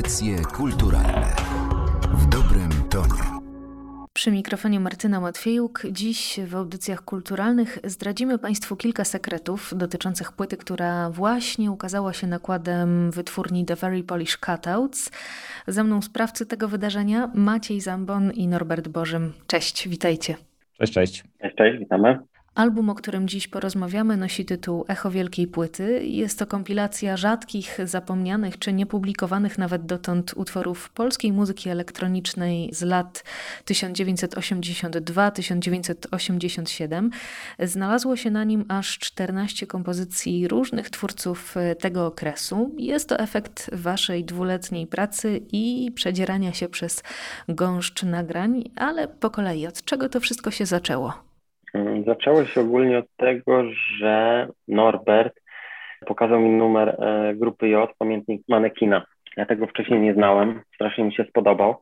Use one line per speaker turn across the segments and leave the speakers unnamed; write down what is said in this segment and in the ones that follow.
Audycje kulturalne w dobrym tonie.
Przy mikrofonie Martyna Matwiejuk. Dziś w audycjach kulturalnych zdradzimy Państwu kilka sekretów dotyczących płyty, która właśnie ukazała się nakładem wytwórni The Very Polish Cutouts. Ze mną sprawcy tego wydarzenia Maciej Zambon i Norbert Bożym. Cześć, witajcie.
Cześć, cześć.
Cześć, cześć, witamy.
Album, o którym dziś porozmawiamy, nosi tytuł Echo Wielkiej Płyty. Jest to kompilacja rzadkich, zapomnianych czy niepublikowanych nawet dotąd utworów polskiej muzyki elektronicznej z lat 1982-1987. Znalazło się na nim aż 14 kompozycji różnych twórców tego okresu. Jest to efekt waszej dwuletniej pracy i przedzierania się przez gąszcz nagrań, ale po kolei od czego to wszystko się zaczęło?
Mm, zaczęło się ogólnie od tego, że Norbert pokazał mi numer e, grupy J, pamiętnik manekina. Ja tego wcześniej nie znałem, strasznie mi się spodobał.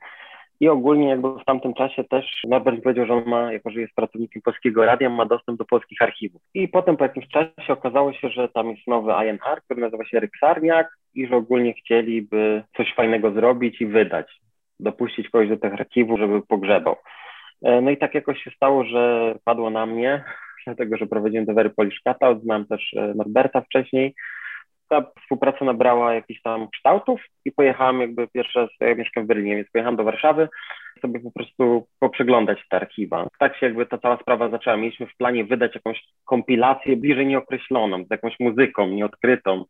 I ogólnie jakby w tamtym czasie też Norbert powiedział, że on ma, jako że jest pracownikiem Polskiego Radia, ma dostęp do polskich archiwów. I potem po jakimś czasie okazało się, że tam jest nowy INR, który nazywa się Ryksarniak i że ogólnie chcieliby coś fajnego zrobić i wydać. Dopuścić kogoś do tych archiwów, żeby pogrzebał. E, no i tak jakoś się stało, że padło na mnie, dlatego że prowadziłem The Very Polish Cutout, znałem też e, Norberta wcześniej. Ta współpraca nabrała jakichś tam kształtów i pojechałem jakby pierwszy raz, ja mieszkam w Berlinie, więc pojechałem do Warszawy, sobie po prostu poprzeglądać te archiwa. Tak się jakby ta cała sprawa zaczęła. Mieliśmy w planie wydać jakąś kompilację bliżej nieokreśloną, z jakąś muzyką nieodkrytą,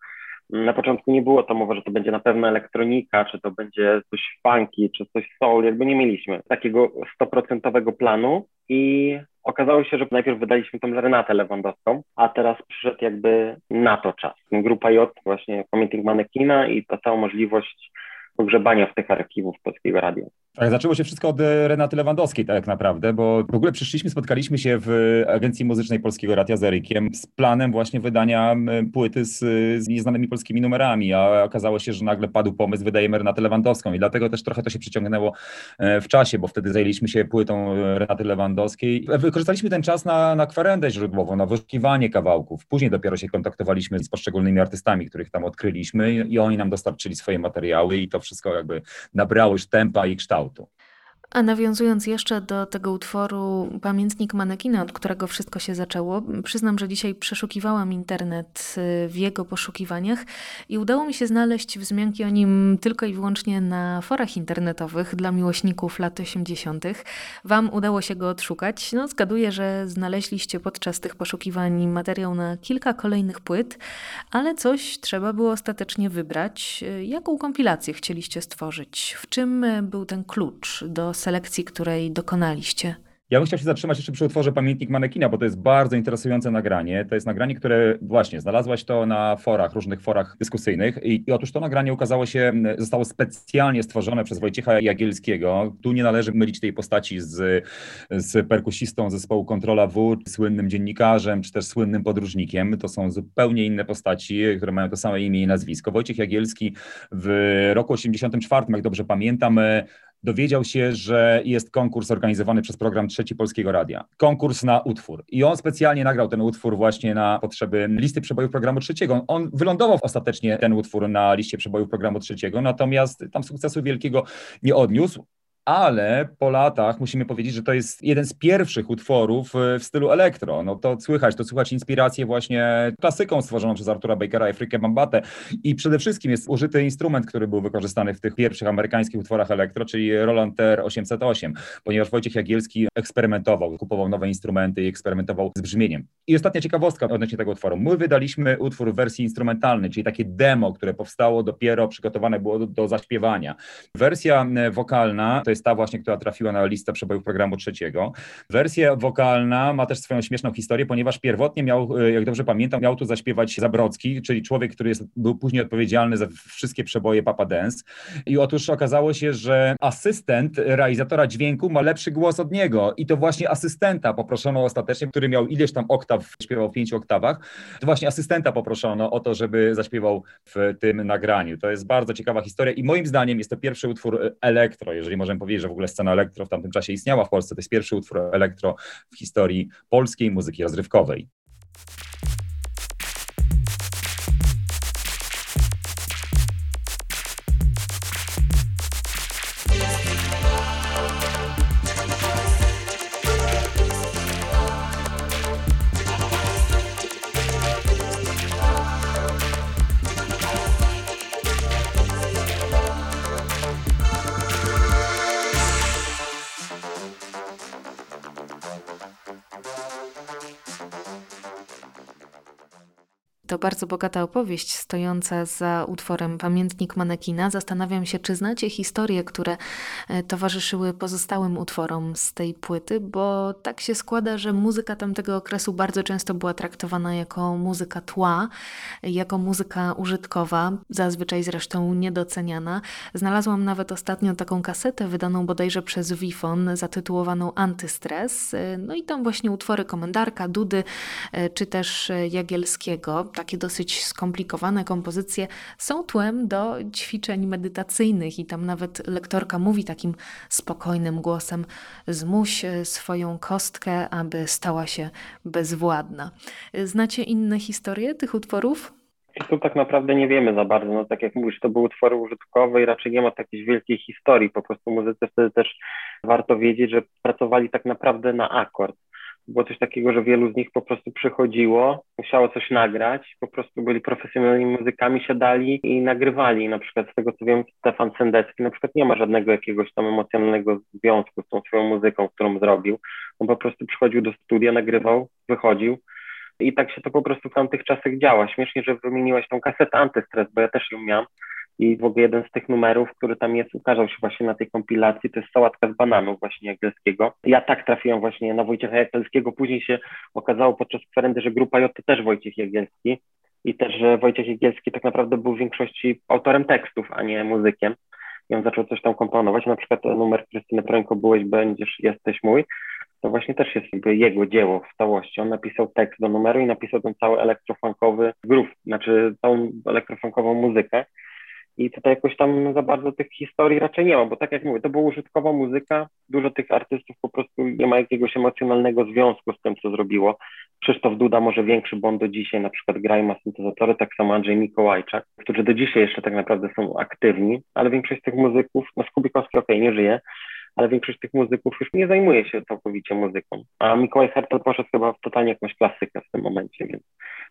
na początku nie było to mowy, że to będzie na pewno elektronika, czy to będzie coś funky, czy coś soul, jakby nie mieliśmy takiego stoprocentowego planu i okazało się, że najpierw wydaliśmy tą Renatę Lewandowską, a teraz przyszedł jakby na to czas. Grupa J, właśnie Pamiętnik Manekina i ta cała możliwość pogrzebania w tych archiwów Polskiego Radia.
Tak, zaczęło się wszystko od e, Renaty Lewandowskiej tak naprawdę, bo w ogóle przyszliśmy, spotkaliśmy się w Agencji Muzycznej Polskiego Radia z Erykiem z planem właśnie wydania płyty z, z nieznanymi polskimi numerami, a okazało się, że nagle padł pomysł, wydajemy Renatę Lewandowską i dlatego też trochę to się przyciągnęło e, w czasie, bo wtedy zajęliśmy się płytą Renaty Lewandowskiej. Wykorzystaliśmy ten czas na, na kwerendę źródłową, na wyszukiwanie kawałków. Później dopiero się kontaktowaliśmy z poszczególnymi artystami, których tam odkryliśmy i oni nam dostarczyli swoje materiały i to wszystko jakby nabrało już tempa i kształtu. auto.
A nawiązując jeszcze do tego utworu Pamiętnik Manekina, od którego wszystko się zaczęło, przyznam, że dzisiaj przeszukiwałam internet y, w jego poszukiwaniach i udało mi się znaleźć wzmianki o nim tylko i wyłącznie na forach internetowych dla miłośników lat 80. Wam udało się go odszukać. No, zgaduję, że znaleźliście podczas tych poszukiwań materiał na kilka kolejnych płyt, ale coś trzeba było ostatecznie wybrać. Jaką kompilację chcieliście stworzyć? W czym był ten klucz do selekcji, której dokonaliście?
Ja bym chciał się zatrzymać jeszcze przy utworze Pamiętnik Manekina, bo to jest bardzo interesujące nagranie. To jest nagranie, które właśnie znalazłaś to na forach, różnych forach dyskusyjnych i, i otóż to nagranie ukazało się, zostało specjalnie stworzone przez Wojciecha Jagielskiego. Tu nie należy mylić tej postaci z, z perkusistą zespołu Kontrola W, słynnym dziennikarzem, czy też słynnym podróżnikiem. To są zupełnie inne postaci, które mają to same imię i nazwisko. Wojciech Jagielski w roku 84, jak dobrze pamiętam, dowiedział się, że jest konkurs organizowany przez program Trzeci Polskiego Radia. Konkurs na utwór. I on specjalnie nagrał ten utwór właśnie na potrzeby listy przebojów programu trzeciego. On wylądował ostatecznie ten utwór na liście przebojów programu trzeciego, natomiast tam sukcesu wielkiego nie odniósł ale po latach musimy powiedzieć, że to jest jeden z pierwszych utworów e, w stylu elektro. No to słychać, to słychać inspirację właśnie klasyką stworzoną przez Artura Bakera i Frikę Bambatę i przede wszystkim jest użyty instrument, który był wykorzystany w tych pierwszych amerykańskich utworach elektro, czyli Roland TR 808, ponieważ Wojciech Jagielski eksperymentował, kupował nowe instrumenty i eksperymentował z brzmieniem. I ostatnia ciekawostka odnośnie tego utworu. My wydaliśmy utwór w wersji instrumentalnej, czyli takie demo, które powstało dopiero, przygotowane było do, do zaśpiewania. Wersja e, wokalna to jest jest ta właśnie, która trafiła na listę przebojów programu trzeciego. Wersja wokalna ma też swoją śmieszną historię, ponieważ pierwotnie miał, e, jak dobrze pamiętam, miał tu zaśpiewać Zabrocki, czyli człowiek, który jest, był później odpowiedzialny za wszystkie przeboje Papa Dance. I otóż okazało się, że asystent realizatora dźwięku ma lepszy głos od niego i to właśnie asystenta poproszono ostatecznie, który miał ileś tam oktaw, śpiewał w pięciu oktawach, to właśnie asystenta poproszono o to, żeby zaśpiewał w tym nagraniu. To jest bardzo ciekawa historia i moim zdaniem jest to pierwszy utwór elektro, jeżeli możemy powiedzieć że w ogóle scena elektro w tamtym czasie istniała w Polsce. To jest pierwszy utwór elektro w historii polskiej muzyki rozrywkowej.
Bardzo bogata opowieść stojąca za utworem Pamiętnik Manekina. Zastanawiam się, czy znacie historie, które e, towarzyszyły pozostałym utworom z tej płyty, bo tak się składa, że muzyka tamtego okresu bardzo często była traktowana jako muzyka tła, jako muzyka użytkowa, zazwyczaj zresztą niedoceniana. Znalazłam nawet ostatnio taką kasetę wydaną bodajże przez Wifon, zatytułowaną Antystres. E, no i tam właśnie utwory Komendarka, Dudy, e, czy też Jagielskiego, takie dosyć skomplikowane kompozycje, są tłem do ćwiczeń medytacyjnych i tam nawet lektorka mówi takim spokojnym głosem: Zmuś swoją kostkę, aby stała się bezwładna. Znacie inne historie tych utworów?
Tu tak naprawdę nie wiemy za bardzo. No tak jak mówisz, to były utwory użytkowe i raczej nie ma takiej wielkiej historii. Po prostu muzyce wtedy też warto wiedzieć, że pracowali tak naprawdę na akord było coś takiego, że wielu z nich po prostu przychodziło, musiało coś nagrać, po prostu byli profesjonalnymi muzykami, siadali i nagrywali. Na przykład z tego co wiem, Stefan Sendecki na przykład nie ma żadnego jakiegoś tam emocjonalnego związku z tą swoją muzyką, którą zrobił. On po prostu przychodził do studia, nagrywał, wychodził. I tak się to po prostu w tamtych czasach działa. Śmiesznie, że wymieniłaś tą kasetę Antystres, bo ja też ją miałam. I w ogóle jeden z tych numerów, który tam jest, ukazał się właśnie na tej kompilacji, to jest sałatka z bananów właśnie Jagielskiego. Ja tak trafiłem właśnie na Wojciecha Jagielskiego, później się okazało podczas kwerendy, że grupa J to też Wojciech Jagielski i też, że Wojciech Jagielski tak naprawdę był w większości autorem tekstów, a nie muzykiem. I on zaczął coś tam komponować, na przykład numer Krystyny Prońko, byłeś, będziesz, jesteś mój, to właśnie też jest jakby jego dzieło w całości. On napisał tekst do numeru i napisał ten cały elektrofunkowy groove, znaczy tą elektrofunkową muzykę. I tutaj jakoś tam za bardzo tych historii raczej nie ma, bo tak jak mówię, to była użytkowa muzyka, dużo tych artystów po prostu nie ma jakiegoś emocjonalnego związku z tym, co zrobiło. Krzysztof Duda może większy, on do dzisiaj na przykład gra i ma syntezatory, tak samo Andrzej Mikołajczak, którzy do dzisiaj jeszcze tak naprawdę są aktywni, ale większość tych muzyków, no Skubikowski okej, okay, nie żyje, ale większość tych muzyków już nie zajmuje się całkowicie muzyką. A Mikołaj Hertel poszedł chyba w totalnie jakąś klasykę w tym momencie, więc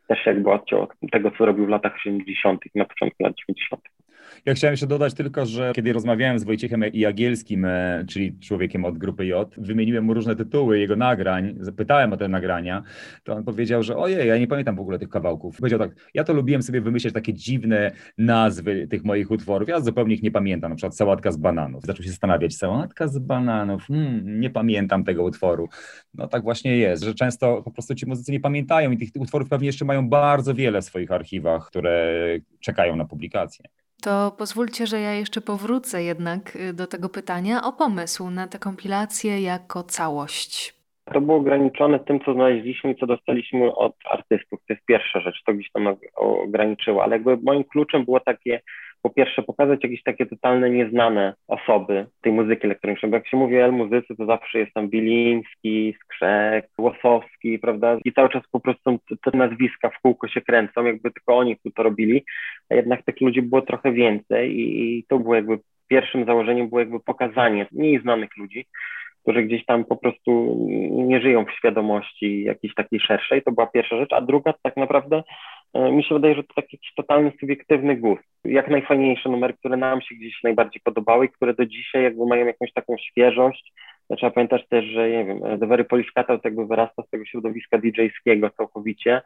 też jakby odciął od tego, co robił w latach 80. i na początku lat 90.
Ja chciałem jeszcze dodać tylko, że kiedy rozmawiałem z Wojciechem Jagielskim, e, czyli człowiekiem od grupy J, wymieniłem mu różne tytuły jego nagrań, zapytałem o te nagrania, to on powiedział, że ojej, ja nie pamiętam w ogóle tych kawałków. Powiedział tak, ja to lubiłem sobie wymyśleć takie dziwne nazwy tych moich utworów, ja zupełnie ich nie pamiętam, na przykład sałatka z bananów. Zaczął się zastanawiać, sałatka z bananów, hmm, nie pamiętam tego utworu. No tak właśnie jest, że często po prostu ci muzycy nie pamiętają i tych utworów pewnie jeszcze mają bardzo wiele w swoich archiwach, które czekają na publikację.
To pozwólcie, że ja jeszcze powrócę jednak y, do tego pytania o pomysł na tę kompilację jako całość.
To było ograniczone tym, co znaleźliśmy i co dostaliśmy od artystów. To jest pierwsza rzecz, to gdzieś tam ograniczyło, ale jakby moim kluczem było takie po pierwsze pokazać jakieś takie totalne nieznane osoby tej muzyki elektronicznej, bo jak się mówi o muzyce, to zawsze jest tam Biliński, Skrzek, Łosowski, prawda, i cały czas po prostu te nazwiska w kółko się kręcą, jakby tylko oni to robili, a jednak tych ludzi było trochę więcej i, i to było jakby pierwszym założeniem było jakby pokazanie mniej znanych ludzi, którzy gdzieś tam po prostu nie żyją w świadomości jakiejś takiej szerszej. To była pierwsza rzecz. A druga tak naprawdę e, mi się wydaje, że to taki totalny subiektywny gust. Jak najfajniejsze numery, które nam się gdzieś najbardziej podobały i które do dzisiaj jakby mają jakąś taką świeżość. Trzeba pamiętać też, że nie wiem, The Very Polish Cattle jakby wyrasta z tego środowiska DJ-skiego całkowicie.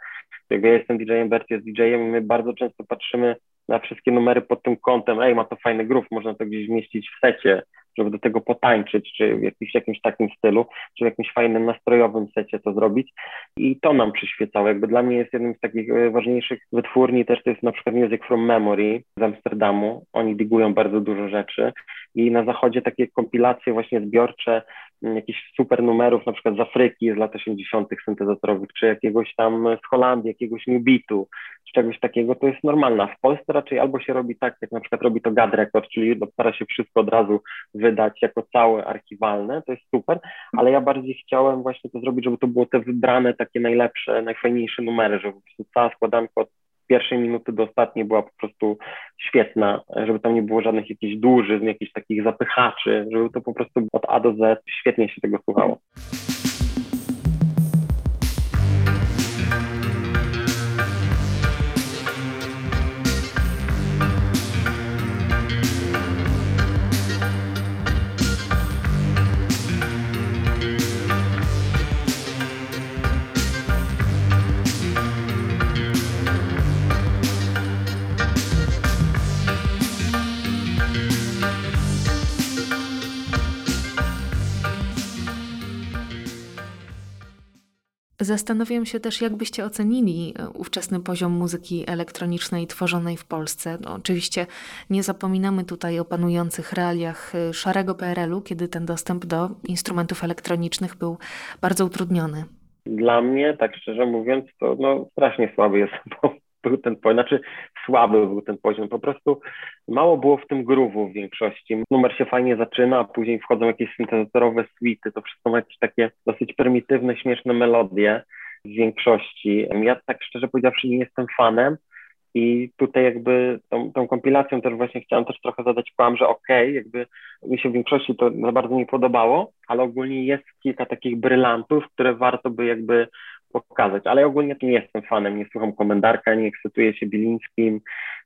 Jakby ja jestem DJ-em, Bert jest DJ-em my bardzo często patrzymy na wszystkie numery pod tym kątem, ej, ma to fajny groove, można to gdzieś zmieścić w secie, żeby do tego potańczyć, czy w jakimś, jakimś takim stylu, czy w jakimś fajnym, nastrojowym secie to zrobić. I to nam przyświecało. Jakby dla mnie jest jednym z takich e, ważniejszych wytwórni też to jest na przykład Music from Memory z Amsterdamu. Oni digują bardzo dużo rzeczy i na zachodzie takie kompilacje właśnie zbiorcze jakichś super numerów, na przykład z Afryki z lat 80. syntezatorowych, czy jakiegoś tam z Holandii, jakiegoś New Beatu, czy czegoś takiego, to jest normalna. W Polsce raczej albo się robi tak, jak na przykład robi to GAD Record, czyli stara się wszystko od razu wydać jako całe archiwalne, to jest super, ale ja bardziej chciałem właśnie to zrobić, żeby to było te wybrane, takie najlepsze, najfajniejsze numery, żeby po prostu cała składanka od pierwszej minuty do ostatniej była po prostu świetna, żeby tam nie było żadnych jakichś dłużyzn, jakichś takich zapychaczy, żeby to po prostu od A do Z świetnie się tego słuchało.
Zastanawiam się też, jak byście ocenili e, ówczesny poziom muzyki elektronicznej tworzonej w Polsce. No, oczywiście nie zapominamy tutaj o panujących realiach e, szarego PRL-u, kiedy ten dostęp do instrumentów elektronicznych był bardzo utrudniony.
Dla mnie, tak szczerze mówiąc, to no, strasznie słaby jest był ten poziom, znaczy słaby był ten poziom, po prostu mało było w tym groove'u w większości. Numer się fajnie zaczyna, a później wchodzą jakieś syntezatorowe suity, to wszystko ma jakieś takie dosyć prymitywne, śmieszne melodie w większości. Ja tak szczerze powiedziawszy nie jestem fanem, i tutaj jakby tą, tą kompilacją też właśnie chciałem też trochę zadać kłam, że okej, okay, jakby mi się w większości to za bardzo nie podobało, ale ogólnie jest kilka takich brylantów, które warto by jakby pokazać, ale ogólnie nie jestem fanem, nie słucham komendarka, nie ekscytuję się Bilińskim,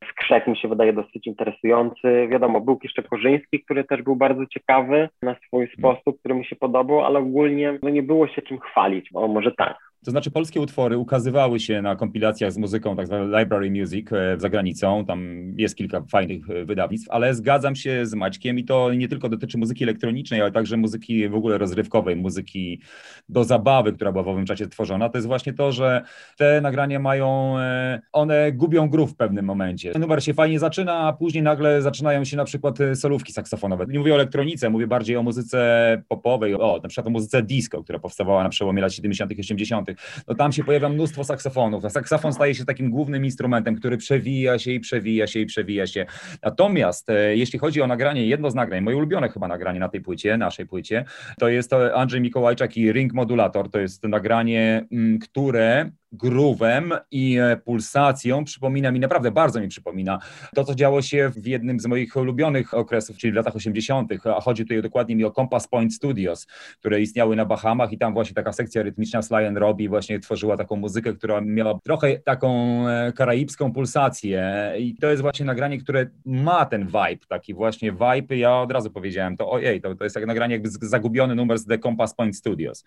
Skrzek mi się wydaje dosyć interesujący, wiadomo, był jeszcze Korzyński, który też był bardzo ciekawy na swój sposób, który mi się podobał, ale ogólnie no nie było się czym chwalić, o może tak.
To znaczy polskie utwory ukazywały się na kompilacjach z muzyką, tak zwanej library music e, za granicą, tam jest kilka fajnych e, wydawnictw, ale zgadzam się z Maćkiem i to nie tylko dotyczy muzyki elektronicznej, ale także muzyki w ogóle rozrywkowej, muzyki do zabawy, która była w owym czasie tworzona, to jest właśnie to, że te nagrania mają, e, one gubią grów w pewnym momencie. Numer się fajnie zaczyna, a później nagle zaczynają się na przykład solówki saksofonowe. Nie mówię o elektronice, mówię bardziej o muzyce popowej, o na przykład o muzyce disco, która powstawała na przełomie lat 70 80 no tam się pojawia mnóstwo saksofonów. A saksofon staje się takim głównym instrumentem, który przewija się i przewija się i przewija się. Natomiast e, jeśli chodzi o nagranie, jedno z nagrań, moje ulubione chyba nagranie na tej płycie, naszej płycie, to jest e, Andrzej Mikołajczak i Ring Modulator. To jest nagranie, mm, które grówem i e, pulsacją przypomina mi, naprawdę bardzo mi przypomina to, co działo się w jednym z moich ulubionych okresów, czyli w latach 80., a chodzi tutaj dokładnie mi o Compass Point Studios, które istniały na Bahamach i tam właśnie taka sekcja rytmiczna Sly and Robbie właśnie tworzyła taką muzykę, która miała trochę taką e, karaibską pulsację i to jest właśnie nagranie, które ma ten vibe, taki właśnie vibe, ja od razu powiedziałem, to ojej, to, to jest jak nagranie jakby zagubiony numer z The Compass Point Studios.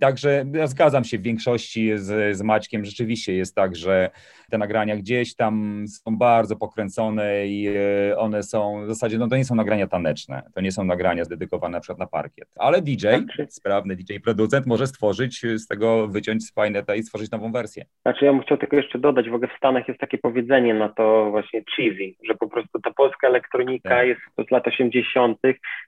Także ja zgadzam się w większości z, z Maćkiem, rzeczywiście jest tak, że te nagrania gdzieś tam są bardzo pokręcone i e, one są w zasadzie, no to nie są nagrania taneczne, to nie są nagrania zdedykowane na przykład na parkiet, ale DJ, znaczy, sprawny DJ producent może stworzyć z tego, wyciąć z Fineta i stworzyć nową wersję.
Znaczy ja bym chciał tylko jeszcze dodać, w ogóle w Stanach jest takie powiedzenie na to właśnie cheesy, że po prostu ta polska elektronika tak. jest z lat 80.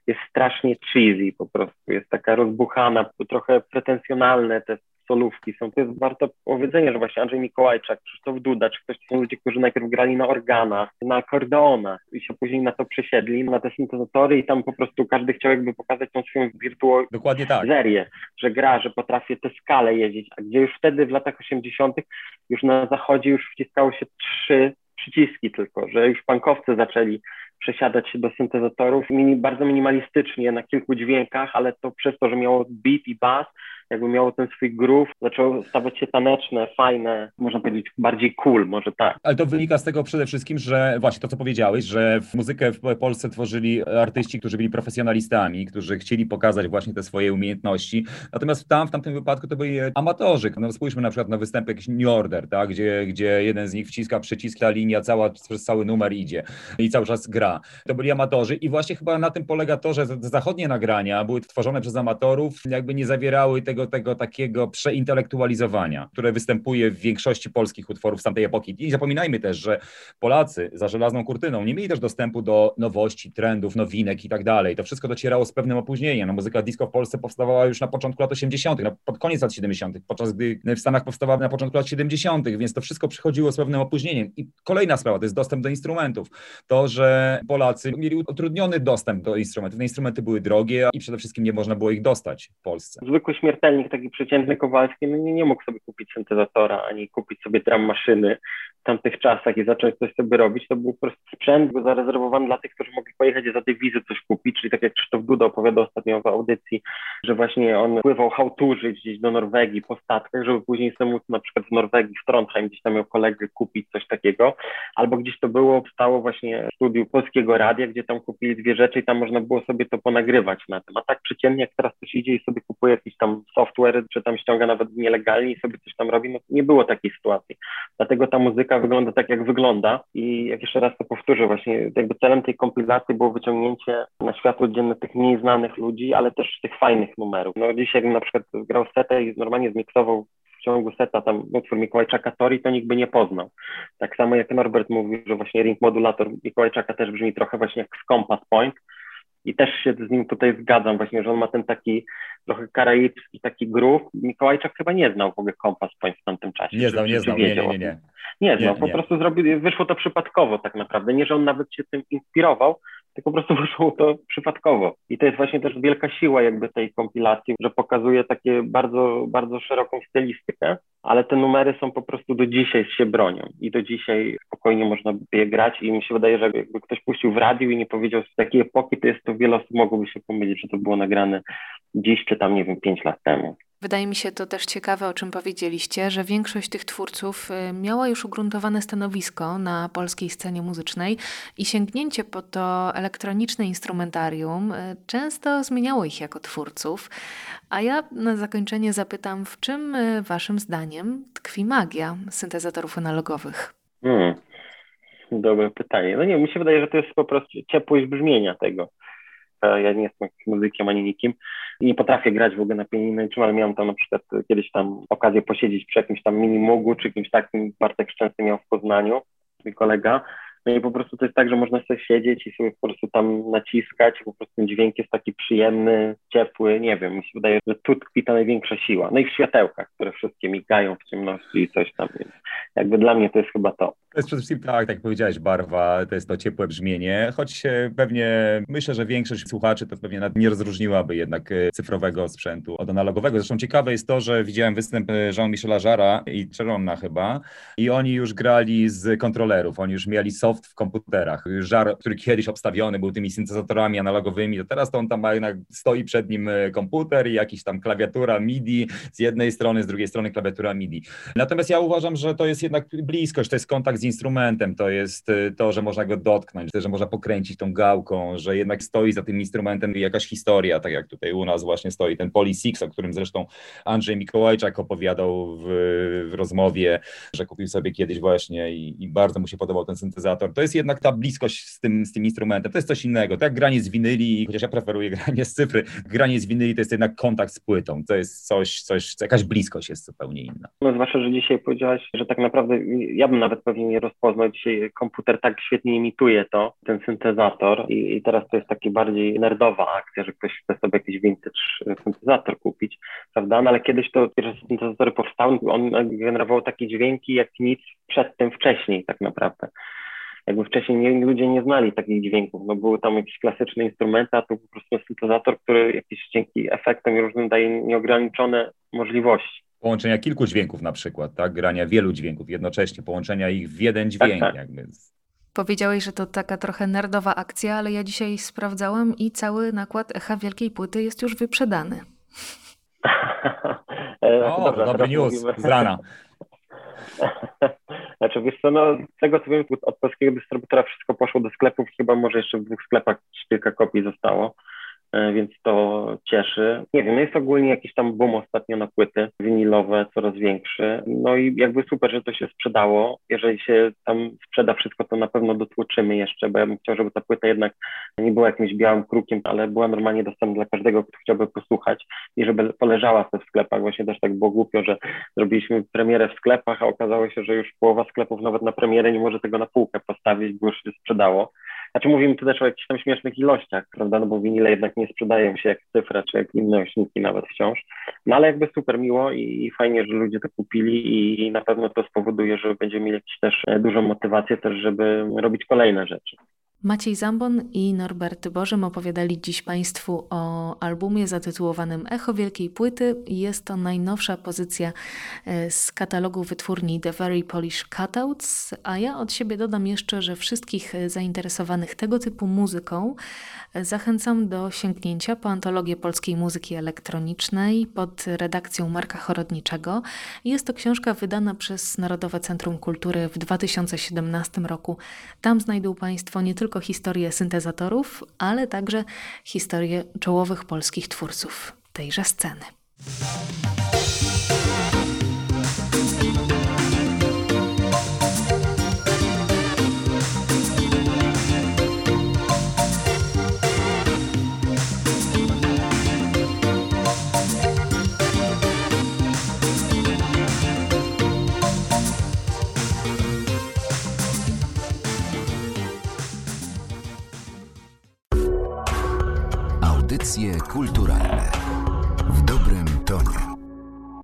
jest strasznie cheesy po prostu, jest taka rozbuchana, trochę pretensjonalne te solówki są. To jest warto powiedzenia, że właśnie Andrzej Mikołajczak, Krzysztof Duda, czy ktoś, to są ludzie, którzy najpierw grali na organach, na akordeonach i się później na to przesiedli, na te syntezatory i tam po prostu każdy chciał jakby pokazać tą swoją
Dokładnie tak.
że gra, że potrafię te skale jeździć, a gdzie już wtedy w latach 80. już na zachodzie już wciskało się trzy przyciski tylko, że już pankowcy zaczęli przesiadać się do syntezatorów mini, bardzo minimalistycznie na kilku dźwiękach, ale to przez to, że miało beat i bass, jakby miało ten swój groove, zaczęło stawać się taneczne, fajne, można powiedzieć bardziej cool, może tak.
Ale to wynika z tego przede wszystkim, że właśnie to, co powiedziałeś, że w muzykę w Polsce tworzyli artyści, którzy byli profesjonalistami, którzy chcieli pokazać właśnie te swoje umiejętności, natomiast tam, w tamtym wypadku to byli amatorzy. No spójrzmy na przykład na występ jakiś New Order, tak? gdzie, gdzie jeden z nich wciska przycisk, ta linia cała przez cały numer idzie i cały czas gra. To byli amatorzy i właśnie chyba na tym polega to, że zachodnie nagrania były tworzone przez amatorów, jakby nie zawierały tego tego, takiego przeintelektualizowania, które występuje w większości polskich utworów z tamtej epoki. I zapominajmy też, że Polacy za żelazną kurtyną nie mieli też dostępu do nowości, trendów, nowinek i tak dalej. To wszystko docierało z pewnym opóźnieniem. No, muzyka disco w Polsce powstawała już na początku lat 80., no, pod koniec lat 70., podczas gdy w Stanach powstawała na początku lat 70., więc to wszystko przychodziło z pewnym opóźnieniem. I kolejna sprawa to jest dostęp do instrumentów. To, że Polacy mieli utrudniony dostęp do instrumentów. Te instrumenty były drogie i przede wszystkim nie można było ich dostać w Polsce.
Zwykły śmiertelnik czytelnik taki przeciętny Kowalski no nie, nie mógł sobie kupić syntezatora, ani kupić sobie drum maszyny w tamtych czasach i zacząć coś sobie robić, to był po prostu sprzęt zarezerwowany dla tych, którzy mogli pojechać za tej wizy coś kupić, czyli tak jak Krzysztof Duda opowiadał ostatnio w audycji, że właśnie on pływał hałturzy gdzieś do Norwegii po statkach, żeby później sobie móc na przykład w Norwegii, w Trondheim gdzieś tam miał kolegę kupić coś takiego, albo gdzieś to było, stało właśnie w studiu Polskiego Radia, gdzie tam kupili dwie rzeczy i tam można było sobie to ponagrywać na tym, a tak przeciętnie jak teraz ktoś idzie i sobie kupuje jakiś tam software, czy tam ściąga nawet nielegalnie i sobie coś tam robi, no nie było takiej sytuacji. Dlatego ta muzyka wygląda tak, jak wygląda. I jak jeszcze raz to powtórzę, właśnie jakby celem tej kompilacji było wyciągnięcie na światło dzienne tych mniej znanych ludzi, ale też tych fajnych numerów. No dzisiaj na przykład grał setę i normalnie zmiksował ciągu seta tam utwór Mikołajczaka Tori, to nikt by nie poznał. Tak samo jak Norbert mówił, że właśnie ring modulator Mikołajczaka też brzmi trochę właśnie jak z Compass Point, i też się z nim tutaj zgadzam właśnie, że on ma ten taki trochę karaibski taki groove. Mikołajczak chyba nie znał w ogóle Compass Point w tamtym czasie.
Nie znał, nie znał, nie, nie, nie, nie.
Nie znał, po prostu zrobił, wyszło to przypadkowo tak naprawdę. Nie, że on nawet się tym inspirował, tylko po prostu wyszło to przypadkowo. I to jest właśnie też wielka siła jakby tej kompilacji, że pokazuje takie bardzo, bardzo szeroką stylistykę, ale te numery są po prostu do dzisiaj się bronią i do dzisiaj spokojnie można by je grać i mi się wydaje, że jakby ktoś puścił w radiu i nie powiedział z takiej epoki, to jest to wiele osób mogłoby się pomylić, że to było nagrane dziś czy tam, nie wiem, pięć lat temu.
Wydaje mi się to też ciekawe, o czym powiedzieliście, że większość tych twórców y, miała już ugruntowane stanowisko na polskiej scenie muzycznej i sięgnięcie po to elektroniczne instrumentarium y, często zmieniało ich jako twórców. A ja na zakończenie zapytam, w czym y, waszym zdaniem tkwi magia syntezatorów analogowych? Hmm.
Dobre pytanie. No nie, mi się wydaje, że to jest po prostu ciepłość brzmienia tego. Ja nie jestem muzykiem ani nikim nie potrafię grać w ogóle na pianinie, ale miałem tam na przykład kiedyś tam okazję posiedzieć przy jakimś tam mini mugu czy kimś takim, Bartek Szczęsny miał w Poznaniu, mój kolega, no i po prostu to jest tak, że można sobie siedzieć i sobie po prostu tam naciskać, po prostu ten dźwięk jest taki przyjemny, ciepły, nie wiem, mi się wydaje, że tu tkwi ta największa siła. No i w światełkach, które wszystkie migają w ciemności i coś tam, więc jakby dla mnie to jest chyba to.
To jest przede wszystkim tak, tak powiedziałeś, barwa, to jest to ciepłe brzmienie, choć pewnie myślę, że większość słuchaczy to pewnie nie rozróżniłaby jednak e, cyfrowego sprzętu od analogowego. Zresztą ciekawe jest to, że widziałem występ e, Jean-Michela Jara i Czeronna chyba i oni już grali z kontrolerów, oni już mieli soft w komputerach. Żar, który kiedyś obstawiony był tymi syntezatorami analogowymi, to teraz to on tam ma jednak stoi przed nim e, komputer i jakiś tam klawiatura MIDI z jednej strony, z drugiej strony klawiatura MIDI. Natomiast ja uważam, że to jest jednak bliskość, to jest kontakt z instrumentem, to jest y, to, że można go dotknąć, że można pokręcić tą gałką, że jednak stoi za tym instrumentem jakaś historia, tak jak tutaj u nas właśnie stoi ten Poly Six, o którym zresztą Andrzej Mikołajczak opowiadał w, w rozmowie, że kupił sobie kiedyś właśnie i, i, bardzo mu się podobał ten syntezator. To jest jednak ta bliskość z tym, z tym instrumentem, to jest coś innego. Tak granie z winyli, chociaż ja preferuję granie z cyfry, granie z winyli to jest jednak kontakt z płytą, to jest coś, coś jakaś bliskość jest zupełnie inna.
No zwłaszcza, że dzisiaj powiedziałaś, że tak naprawdę ja bym nawet pewnie nie rozpoznał. Dzisiaj komputer tak świetnie imituje to, ten syntezator i, i teraz to jest taki bardziej nerdowa akcja, że ktoś chce sobie jakiś vintage syntezator kupić, prawda? No ale kiedyś to pierwsze syntezatory powstały, on generował takie dźwięki jak nic przed tym wcześniej tak naprawdę jakby wcześniej nie, ludzie nie znali takich dźwięków, no były tam jakieś klasyczne instrumenty, a to po prostu syntezator, który jakieś dzięki efektom i różnym daje nieograniczone możliwości
połączenia kilku dźwięków na przykład, tak? Grania wielu dźwięków jednocześnie, połączenia ich w jeden dźwięk tak, tak. jakby.
Powiedziałeś, że to taka trochę nerdowa akcja, ale ja dzisiaj sprawdzałam i cały nakład Echa Wielkiej Płyty jest już wyprzedany.
o, Dobra, dobry news z rana.
Znaczy, wiesz co, no, tego co wiem, od polskiego dystrybutora wszystko poszło do sklepów, chyba może jeszcze w dwóch sklepach kilka kopii zostało. E, więc to cieszy. Nie wiem, jest ogólnie jakiś tam boom ostatnio na płyty winylowe, coraz większy. No i jakby super, że to się sprzedało. Jeżeli się tam sprzeda wszystko, to na pewno dotłoczymy jeszcze, bo ja bym chciał, żeby ta płyta jednak nie była jakimś białym krukiem, ale była normalnie dostępna dla każdego, kto chciałby posłuchać i żeby poleżała w sklepach. Właśnie też tak było głupio, że zrobiliśmy premierę w sklepach, a okazało się, że już połowa sklepów nawet na premierę nie może tego na półkę postawić, bo już się sprzedało. Znaczy mówimy tu też o jakichś tam śmiesznych ilościach, prawda, no bo winile jednak nie sprzedają się jak cyfra, czy jak inne nośniki nawet wciąż, no ale jakby super miło i, fajnie, że ludzie to kupili i, i, na pewno to spowoduje, że będziemy mieli jakąś też e, dużą motywację też, żeby robić kolejne rzeczy.
Maciej Zambon i Norbert Bożym opowiadali dziś Państwu o albumie zatytułowanym Echo Wielkiej Płyty. Jest to najnowsza pozycja e, z katalogu wytwórni The Very Polish Cutouts, a ja od siebie dodam jeszcze, że wszystkich zainteresowanych tego typu muzyką e, zachęcam do sięgnięcia po antologię polskiej muzyki elektronicznej pod redakcją Marka Chorodniczego. Jest to książka wydana przez Narodowe Centrum Kultury w 2017 roku. Tam znajdą Państwo nie tylko tylko historię syntezatorów, ale także historię czołowych polskich twórców tejże sceny.
Audycje kulturalne.